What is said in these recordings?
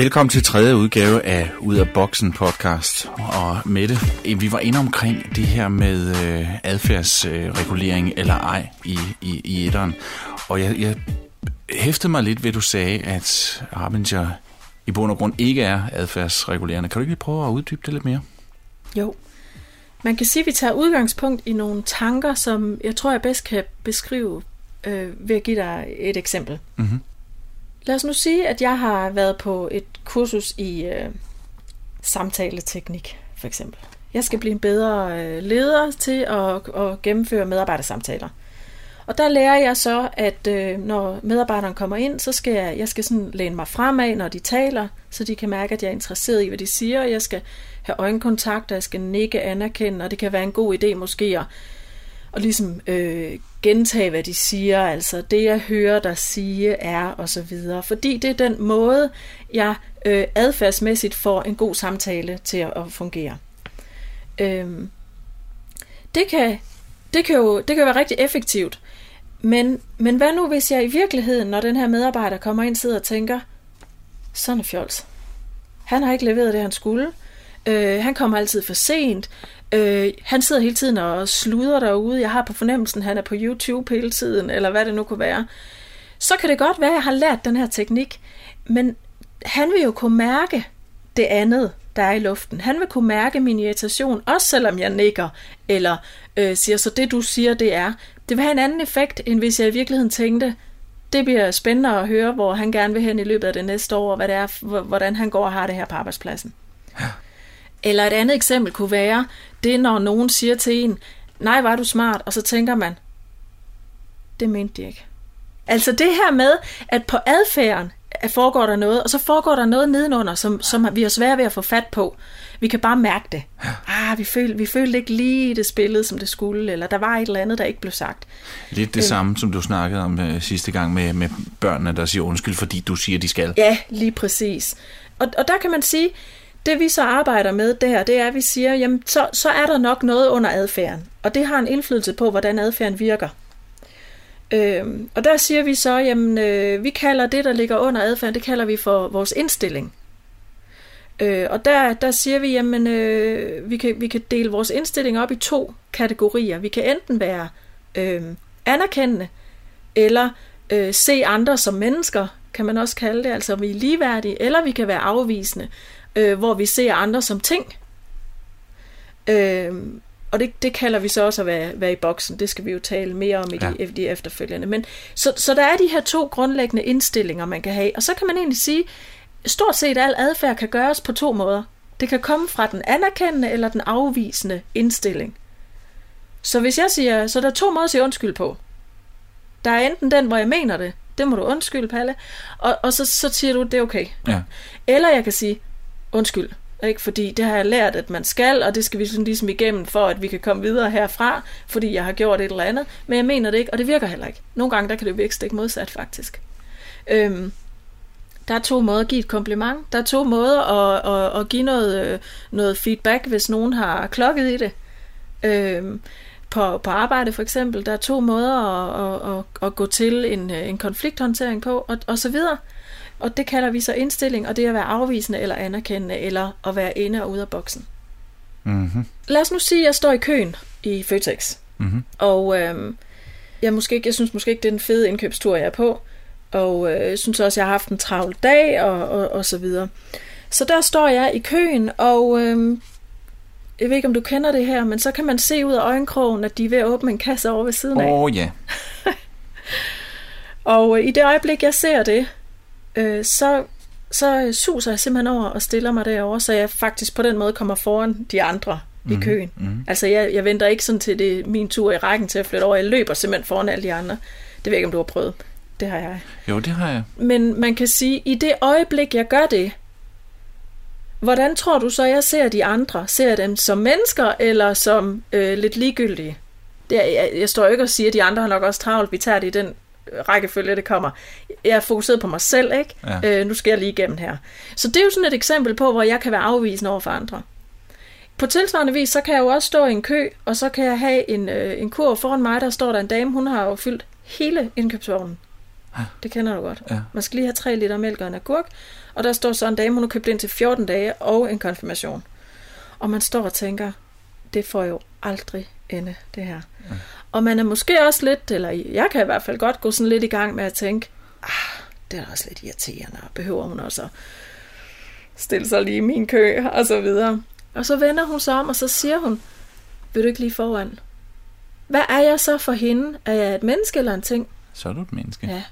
Velkommen til tredje udgave af Ud af Boksen podcast. Og Mette, vi var inde omkring det her med øh, adfærdsregulering øh, eller ej i, i, i etteren. Og jeg, jeg hæftede mig lidt ved, at du sagde, at Harbinger i bund og grund ikke er adfærdsregulerende. Kan du ikke lige prøve at uddybe det lidt mere? Jo. Man kan sige, at vi tager udgangspunkt i nogle tanker, som jeg tror, jeg bedst kan beskrive øh, ved at give dig et eksempel. Mm-hmm. Lad os nu sige, at jeg har været på et kursus i øh, samtaleteknik, for eksempel. Jeg skal blive en bedre øh, leder til at, at gennemføre medarbejdersamtaler. Og der lærer jeg så, at øh, når medarbejderen kommer ind, så skal jeg, jeg skal sådan læne mig fremad, når de taler, så de kan mærke, at jeg er interesseret i, hvad de siger. Jeg skal have øjenkontakt, og jeg skal nikke anerkende, og det kan være en god idé måske at, og ligesom øh, gentage, hvad de siger. Altså det, jeg hører der sige er, og så videre. Fordi det er den måde, jeg øh, adfærdsmæssigt får en god samtale til at, at fungere. Øh, det kan, det kan jo det kan være rigtig effektivt. Men, men hvad nu, hvis jeg i virkeligheden, når den her medarbejder kommer ind, sidder og tænker, sådan er fjols. Han har ikke leveret det, han skulle. Øh, han kommer altid for sent. Øh, han sidder hele tiden og sluder derude. Jeg har på fornemmelsen, han er på YouTube hele tiden, eller hvad det nu kunne være. Så kan det godt være, at jeg har lært den her teknik, men han vil jo kunne mærke det andet, der er i luften. Han vil kunne mærke min irritation, også selvom jeg nikker, eller øh, siger, så det du siger, det er. Det vil have en anden effekt, end hvis jeg i virkeligheden tænkte, det bliver spændende at høre, hvor han gerne vil hen i løbet af det næste år, og hvad det er, hvordan han går og har det her på arbejdspladsen. Ja. Eller et andet eksempel kunne være, det når nogen siger til en, nej, var du smart, og så tænker man, det mente de ikke. Altså det her med, at på adfærden foregår der noget, og så foregår der noget nedenunder, som, som vi har svært ved at få fat på. Vi kan bare mærke det. Ah, vi, følte, vi følte ikke lige det spillet, som det skulle, eller der var et eller andet, der ikke blev sagt. Lidt det øh, samme, som du snakkede om uh, sidste gang med, med børnene, der siger undskyld, fordi du siger, de skal. Ja, lige præcis. Og, og der kan man sige, det vi så arbejder med der, det er, at vi siger, jamen så, så er der nok noget under adfærden. Og det har en indflydelse på, hvordan adfærden virker. Øhm, og der siger vi så, jamen øh, vi kalder det, der ligger under adfærden, det kalder vi for vores indstilling. Øh, og der, der siger vi, jamen øh, vi, kan, vi kan dele vores indstilling op i to kategorier. Vi kan enten være øh, anerkendende, eller øh, se andre som mennesker, kan man også kalde det, altså vi er ligeværdige, eller vi kan være afvisende øh, hvor vi ser andre som ting. Øh, og det, det kalder vi så også at være, være i boksen. Det skal vi jo tale mere om i de, ja. de efterfølgende. Men, så, så der er de her to grundlæggende indstillinger, man kan have. Og så kan man egentlig sige, stort set al adfærd kan gøres på to måder. Det kan komme fra den anerkendende eller den afvisende indstilling. Så hvis jeg siger, så der er to måder at sige undskyld på. Der er enten den, hvor jeg mener det, det må du undskylde, Palle, og, og så, så siger du, det er okay. Ja. Eller jeg kan sige, undskyld. Ikke? Fordi det har jeg lært, at man skal, og det skal vi sådan ligesom igennem, for at vi kan komme videre herfra, fordi jeg har gjort et eller andet. Men jeg mener det ikke, og det virker heller ikke. Nogle gange der kan det virke stik modsat, faktisk. Øhm, der er to måder at give et kompliment. Der er to måder at, at, at give noget, øh, noget feedback, hvis nogen har klokket i det. Øhm, på, på arbejde for eksempel. Der er to måder at, at, at, at gå til en, en konflikthåndtering på, og, og så videre. Og det kalder vi så indstilling, og det er at være afvisende eller anerkendende, eller at være inde og ude af boksen. Mm-hmm. Lad os nu sige, at jeg står i køen i Føtex. Mm-hmm. Og øhm, jeg, måske, jeg synes måske ikke, det er den fede indkøbstur, jeg er på. Og øh, jeg synes også, jeg har haft en travl dag, og, og, og så videre. Så der står jeg i køen, og øhm, jeg ved ikke, om du kender det her, men så kan man se ud af øjenkrogen, at de er ved at åbne en kasse over ved siden af. Åh oh, ja. og øh, i det øjeblik, jeg ser det, øh, så, så suser jeg simpelthen over og stiller mig derover, så jeg faktisk på den måde kommer foran de andre mm, i mhm, køen. Mm. Altså jeg, jeg venter ikke sådan til det min tur i rækken til at flytte over. Jeg løber simpelthen foran alle de andre. Det ved jeg ikke, om du har prøvet. Det har jeg. Jo, det har jeg. Men man kan sige, i det øjeblik, jeg gør det, hvordan tror du så, jeg ser de andre? Ser jeg dem som mennesker, eller som øh, lidt ligegyldige? Det, jeg, jeg står ikke og siger, at de andre har nok også travlt. Vi tager det i den rækkefølge, det kommer. Jeg er fokuseret på mig selv, ikke? Ja. Øh, nu skal jeg lige igennem her. Så det er jo sådan et eksempel på, hvor jeg kan være afvisende over for andre. På tilsvarende vis, så kan jeg jo også stå i en kø, og så kan jeg have en, øh, en kur foran mig, der står der en dame, hun har jo fyldt hele indkøbsvognen. Det kender du godt. Ja. Man skal lige have 3 liter mælk og en agurk, og der står så en dame, hun har købt ind til 14 dage og en konfirmation. Og man står og tænker, det får jo aldrig ende, det her. Ja. Og man er måske også lidt, eller jeg kan i hvert fald godt gå sådan lidt i gang med at tænke, ah, det er også lidt irriterende, og behøver hun også at stille sig lige i min kø, og så videre. Og så vender hun sig om, og så siger hun, vil du ikke lige foran? Hvad er jeg så for hende? Er jeg et menneske eller en ting? Så er du et menneske. Ja.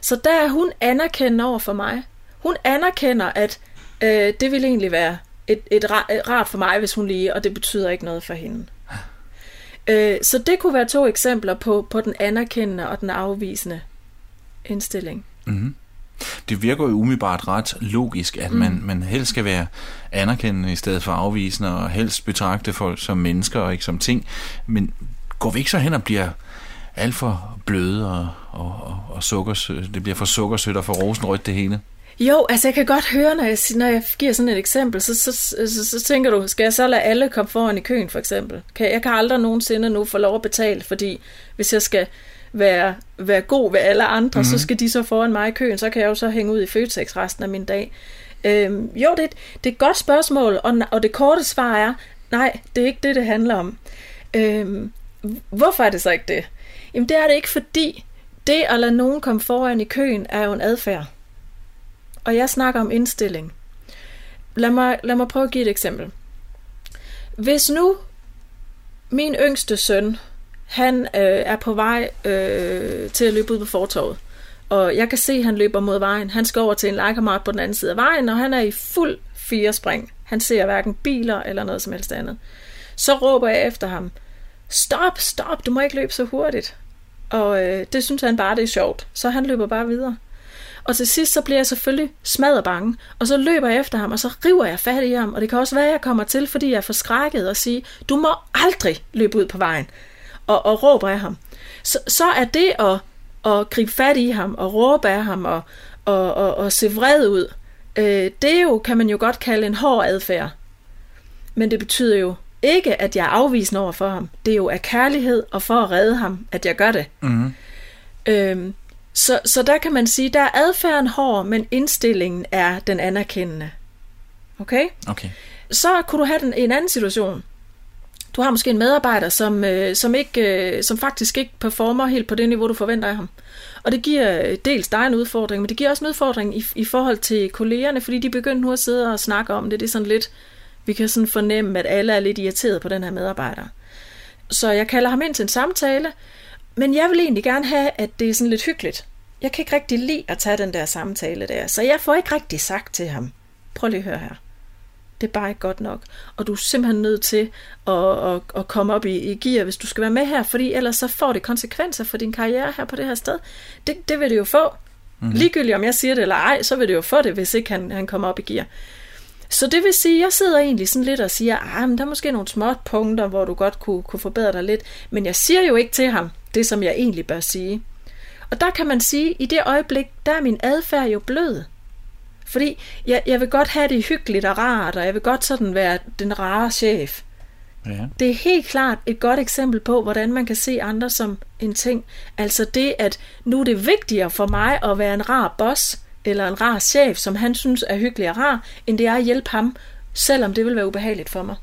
Så der er hun anerkendende over for mig. Hun anerkender, at øh, det vil egentlig være et, et, et rart for mig, hvis hun lige, og det betyder ikke noget for hende. Øh, så det kunne være to eksempler på, på den anerkendende og den afvisende indstilling. Mm-hmm. Det virker jo umiddelbart ret logisk, at mm. man, man helst skal være anerkendende i stedet for afvisende, og helst betragte folk som mennesker og ikke som ting. Men går vi ikke så hen og bliver alt for bløde og, og, og, og sukkersødt? Det bliver for sukkersødt og for rosenrødt det hele. Jo, altså jeg kan godt høre, når jeg, når jeg giver sådan et eksempel, så, så, så, så, tænker du, skal jeg så lade alle komme foran i køen for eksempel? Kan, jeg kan aldrig nogensinde nu få lov at betale, fordi hvis jeg skal være, være god ved alle andre, mm-hmm. så skal de så foran mig i køen, så kan jeg jo så hænge ud i Føtex resten af min dag. Øhm, jo, det, det er et godt spørgsmål, og, og det korte svar er, nej, det er ikke det, det handler om. Øhm, hvorfor er det så ikke det? Jamen det er det ikke, fordi det at lade nogen komme foran i køen er jo en adfærd. Og jeg snakker om indstilling. Lad mig, lad mig prøve at give et eksempel. Hvis nu min yngste søn, han øh, er på vej øh, til at løbe ud på fortorvet, og jeg kan se, at han løber mod vejen. Han skal over til en legekammerat på den anden side af vejen, og han er i fuld fire spring. Han ser hverken biler eller noget som helst andet. Så råber jeg efter ham, stop, stop, du må ikke løbe så hurtigt. Og øh, det synes han bare, det er sjovt. Så han løber bare videre. Og til sidst så bliver jeg selvfølgelig smadret bange, og så løber jeg efter ham, og så river jeg fat i ham, og det kan også være, at jeg kommer til, fordi jeg er forskrækket og sige, du må aldrig løbe ud på vejen, og, og råber af ham. Så, så er det at, at gribe fat i ham, og råbe af ham, og, og, og, og se vred ud, øh, det er jo, kan man jo godt kalde en hård adfærd. Men det betyder jo ikke, at jeg er afvisende over for ham. Det er jo af kærlighed og for at redde ham, at jeg gør det. Mm-hmm. Øhm, så, så der kan man sige, der er adfærden hård, men indstillingen er den anerkendende. Okay? Okay. Så kunne du have den, en anden situation. Du har måske en medarbejder, som, øh, som, ikke, øh, som faktisk ikke performer helt på det niveau, du forventer af ham. Og det giver øh, dels dig en udfordring, men det giver også en udfordring i, i forhold til kollegerne, fordi de begynder nu at sidde og snakke om det. Det er sådan lidt, vi kan sådan fornemme, at alle er lidt irriteret på den her medarbejder. Så jeg kalder ham ind til en samtale, men jeg vil egentlig gerne have, at det er sådan lidt hyggeligt. Jeg kan ikke rigtig lide at tage den der samtale der, så jeg får ikke rigtig sagt til ham, prøv lige at høre her. Det er bare ikke godt nok. Og du er simpelthen nødt til at, at, at komme op i, i gear, hvis du skal være med her, fordi ellers så får det konsekvenser for din karriere her på det her sted. Det, det vil det jo få. Mm-hmm. Ligegyldigt om jeg siger det eller ej, så vil det jo få det, hvis ikke han, han kommer op i gear. Så det vil sige, at jeg sidder egentlig sådan lidt og siger, at ah, der er måske nogle små punkter, hvor du godt kunne, kunne forbedre dig lidt. Men jeg siger jo ikke til ham det, som jeg egentlig bør sige. Og der kan man sige, at i det øjeblik, der er min adfærd jo blød. Fordi jeg, jeg vil godt have det hyggeligt og rart, og jeg vil godt sådan være den rare chef. Ja. Det er helt klart et godt eksempel på, hvordan man kan se andre som en ting. Altså det, at nu er det vigtigere for mig at være en rar boss, eller en rar chef, som han synes er hyggelig og rar, end det er at hjælpe ham, selvom det vil være ubehageligt for mig.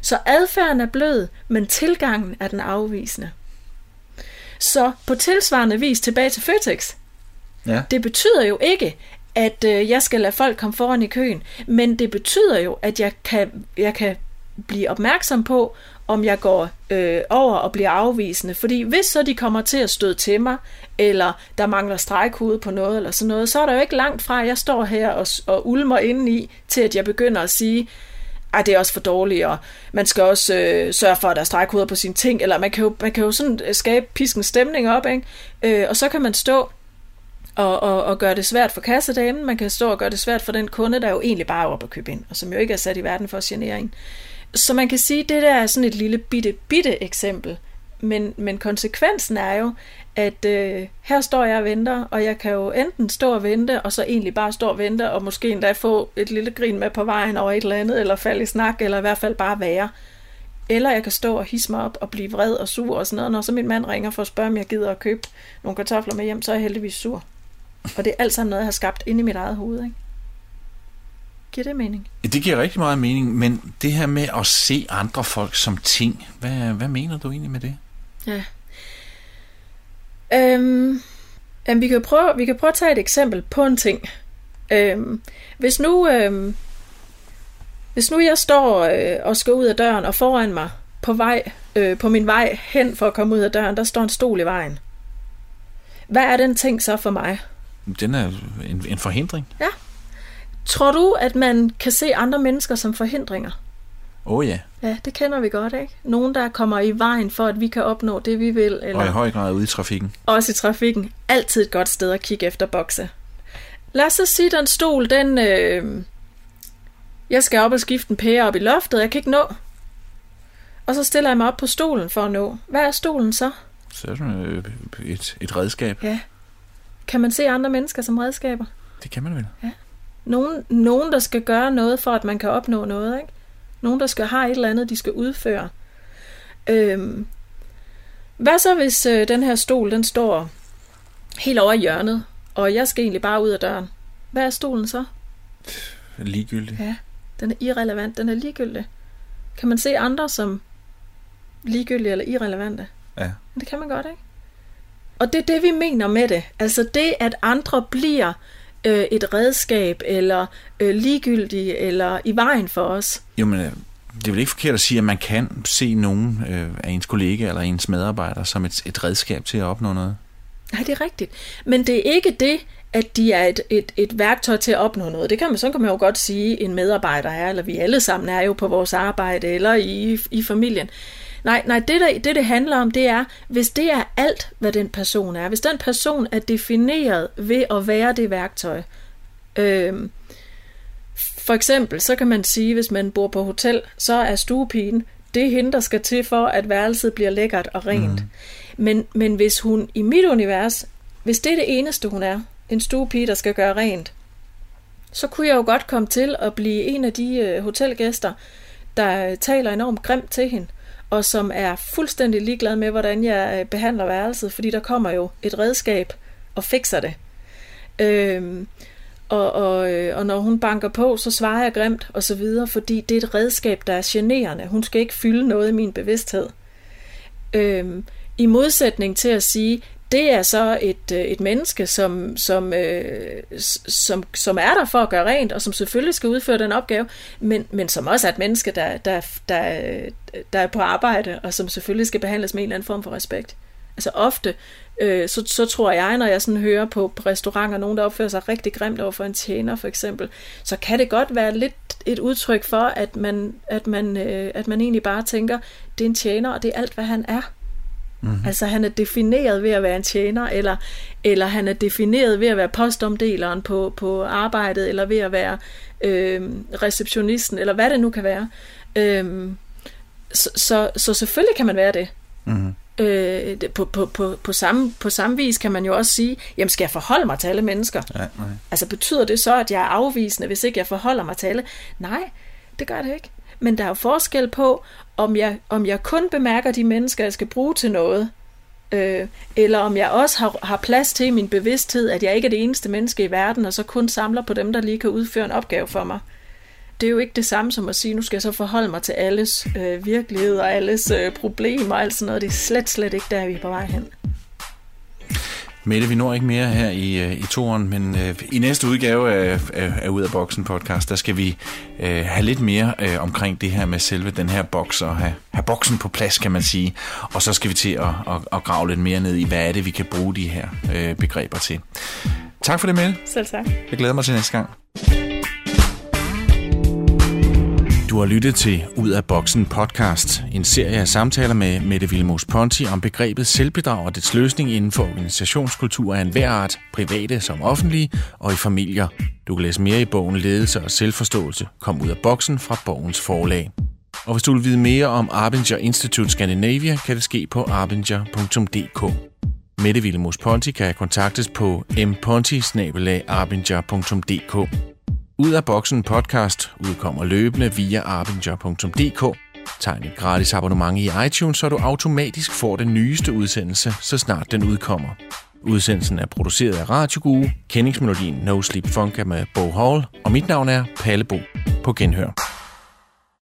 Så adfærden er blød, men tilgangen er den afvisende. Så på tilsvarende vis tilbage til Føtex. Ja. Det betyder jo ikke, at øh, jeg skal lade folk komme foran i køen, men det betyder jo, at jeg kan, jeg kan blive opmærksom på, om jeg går øh, over og bliver afvisende. Fordi hvis så de kommer til at støde til mig, eller der mangler stregkode på noget eller sådan noget, så er der jo ikke langt fra, at jeg står her og, og ulmer indeni, til at jeg begynder at sige, at det er også for dårligt, og man skal også øh, sørge for, at der er stregkoder på sine ting, eller man kan jo, man kan jo sådan øh, skabe pisken stemning op, ikke? Øh, og så kan man stå og, og, og gøre det svært for kassedamen, man kan stå og gøre det svært for den kunde, der jo egentlig bare er oppe at købe ind, og som jo ikke er sat i verden for at genere en. Så man kan sige, at det der er sådan et lille bitte, bitte eksempel, men, men konsekvensen er jo, at øh, her står jeg og venter, og jeg kan jo enten stå og vente, og så egentlig bare stå og vente, og måske endda få et lille grin med på vejen over et eller andet, eller falde i snak, eller i hvert fald bare være. Eller jeg kan stå og hisse mig op og blive vred og sur og sådan noget. Når så min mand ringer for at spørge, om jeg gider at købe nogle kartofler med hjem, så er jeg heldigvis sur. Og det er alt sammen noget, jeg har skabt inde i mit eget hoved. Ikke? Giver det mening? Det giver rigtig meget mening, men det her med at se andre folk som ting, hvad, hvad mener du egentlig med det? Ja. Øhm, jamen, vi, kan prøve, vi kan prøve at tage et eksempel på en ting. Øhm, hvis nu... Øhm, hvis nu jeg står øh, og skal ud af døren, og foran mig på vej øh, på min vej hen for at komme ud af døren, der står en stol i vejen. Hvad er den ting så for mig? Den er en, en forhindring. Ja. Tror du, at man kan se andre mennesker som forhindringer? Åh oh, ja. Ja, det kender vi godt, ikke? Nogen, der kommer i vejen for, at vi kan opnå det, vi vil. Eller... Og i høj grad ude i trafikken. Også i trafikken. Altid et godt sted at kigge efter bokse. Lad os så sige, den stol, den... Øh... Jeg skal op og skifte en pære op i loftet, jeg kan ikke nå. Og så stiller jeg mig op på stolen for at nå. Hvad er stolen så? Så er det øh, et, et redskab. Ja. Kan man se andre mennesker som redskaber? Det kan man vel. Ja. Nogen, nogen, der skal gøre noget for, at man kan opnå noget. Ikke? Nogen, der skal have et eller andet, de skal udføre. Øhm. Hvad så, hvis øh, den her stol, den står helt over i hjørnet, og jeg skal egentlig bare ud af døren? Hvad er stolen så? Ligegyldig. Ja, den er irrelevant, den er ligegyldig. Kan man se andre som ligegyldige eller irrelevante? Ja. Det kan man godt, ikke? Og det er det, vi mener med det. Altså det, at andre bliver øh, et redskab, eller øh, ligegyldige, eller i vejen for os. Jo, men øh, det er vel ikke forkert at sige, at man kan se nogen øh, af ens kollega eller ens medarbejder som et, et redskab til at opnå noget? Nej, det er rigtigt. Men det er ikke det, at de er et, et, et værktøj til at opnå noget. Det kan man, så kan man jo godt sige, en medarbejder er, eller vi alle sammen er jo på vores arbejde, eller i, i familien. Nej, nej det, der, det det handler om, det er, hvis det er alt, hvad den person er, hvis den person er defineret ved at være det værktøj, øh, for eksempel, så kan man sige, hvis man bor på hotel, så er stuepigen det hende, der skal til for, at værelset bliver lækkert og rent. Mm. Men, men hvis hun i mit univers, hvis det er det eneste, hun er, en stuepige, der skal gøre rent, så kunne jeg jo godt komme til at blive en af de øh, hotelgæster, der øh, taler enormt grimt til hende, og som er fuldstændig ligeglad med, hvordan jeg øh, behandler værelset, fordi der kommer jo et redskab og fikser det. Øhm, og, og, øh, og når hun banker på, så svarer jeg grimt og så videre, fordi det er et redskab, der er generende. Hun skal ikke fylde noget i min bevidsthed. Øhm, I modsætning til at sige, det er så et, øh, et menneske, som, som, øh, som, som er der for at gøre rent, og som selvfølgelig skal udføre den opgave, men, men som også er et menneske, der, der, der, der er på arbejde, og som selvfølgelig skal behandles med en eller anden form for respekt. Altså ofte, øh, så, så tror jeg, når jeg sådan hører på, på restauranter, nogen der opfører sig rigtig grimt over for en tjener for eksempel, så kan det godt være lidt et udtryk for, at man, at man, øh, at man egentlig bare tænker, det er en tjener, og det er alt, hvad han er. Mm-hmm. Altså han er defineret ved at være en tjener, eller, eller han er defineret ved at være postomdeleren på, på arbejdet, eller ved at være øh, receptionisten, eller hvad det nu kan være. Øh, så, så, så selvfølgelig kan man være det. Mm-hmm. Øh, på, på, på, på, samme, på samme vis kan man jo også sige, jamen skal jeg forholde mig til alle mennesker? Ja, nej. Altså betyder det så, at jeg er afvisende, hvis ikke jeg forholder mig til alle? Nej, det gør det ikke. Men der er jo forskel på, om jeg, om jeg kun bemærker de mennesker, jeg skal bruge til noget, øh, eller om jeg også har, har plads til i min bevidsthed, at jeg ikke er det eneste menneske i verden, og så kun samler på dem, der lige kan udføre en opgave for mig. Det er jo ikke det samme som at sige, nu skal jeg så forholde mig til alles øh, virkelighed og alles øh, problemer og alt sådan noget. Det er slet, slet ikke der, vi er på vej hen. Mette, vi når ikke mere her i, øh, i toren, men øh, i næste udgave af, af, af Ud af Boksen podcast, der skal vi øh, have lidt mere øh, omkring det her med selve den her boks, og have, have boksen på plads, kan man sige. Og så skal vi til at, at, at grave lidt mere ned i, hvad er det, vi kan bruge de her øh, begreber til. Tak for det, Mette. Selv tak. Jeg glæder mig til næste gang. Du har lyttet til Ud af Boksen podcast, en serie af samtaler med Mette Vilmos Ponti om begrebet selvbedrag og dets løsning inden for organisationskultur af enhver art, private som offentlige og i familier. Du kan læse mere i bogen Ledelse og Selvforståelse. Kom ud af boksen fra Borgens Forlag. Og hvis du vil vide mere om Arbinger Institute Scandinavia, kan det ske på arbinger.dk. Mette Vilmos Ponti kan kontaktes på mponti ud af Boksen podcast udkommer løbende via arbinger.dk. Tegn et gratis abonnement i iTunes, så du automatisk får den nyeste udsendelse, så snart den udkommer. Udsendelsen er produceret af Radio kendingsmelodien No Sleep Funk er med Bo Hall, og mit navn er Palle Bo på Genhør.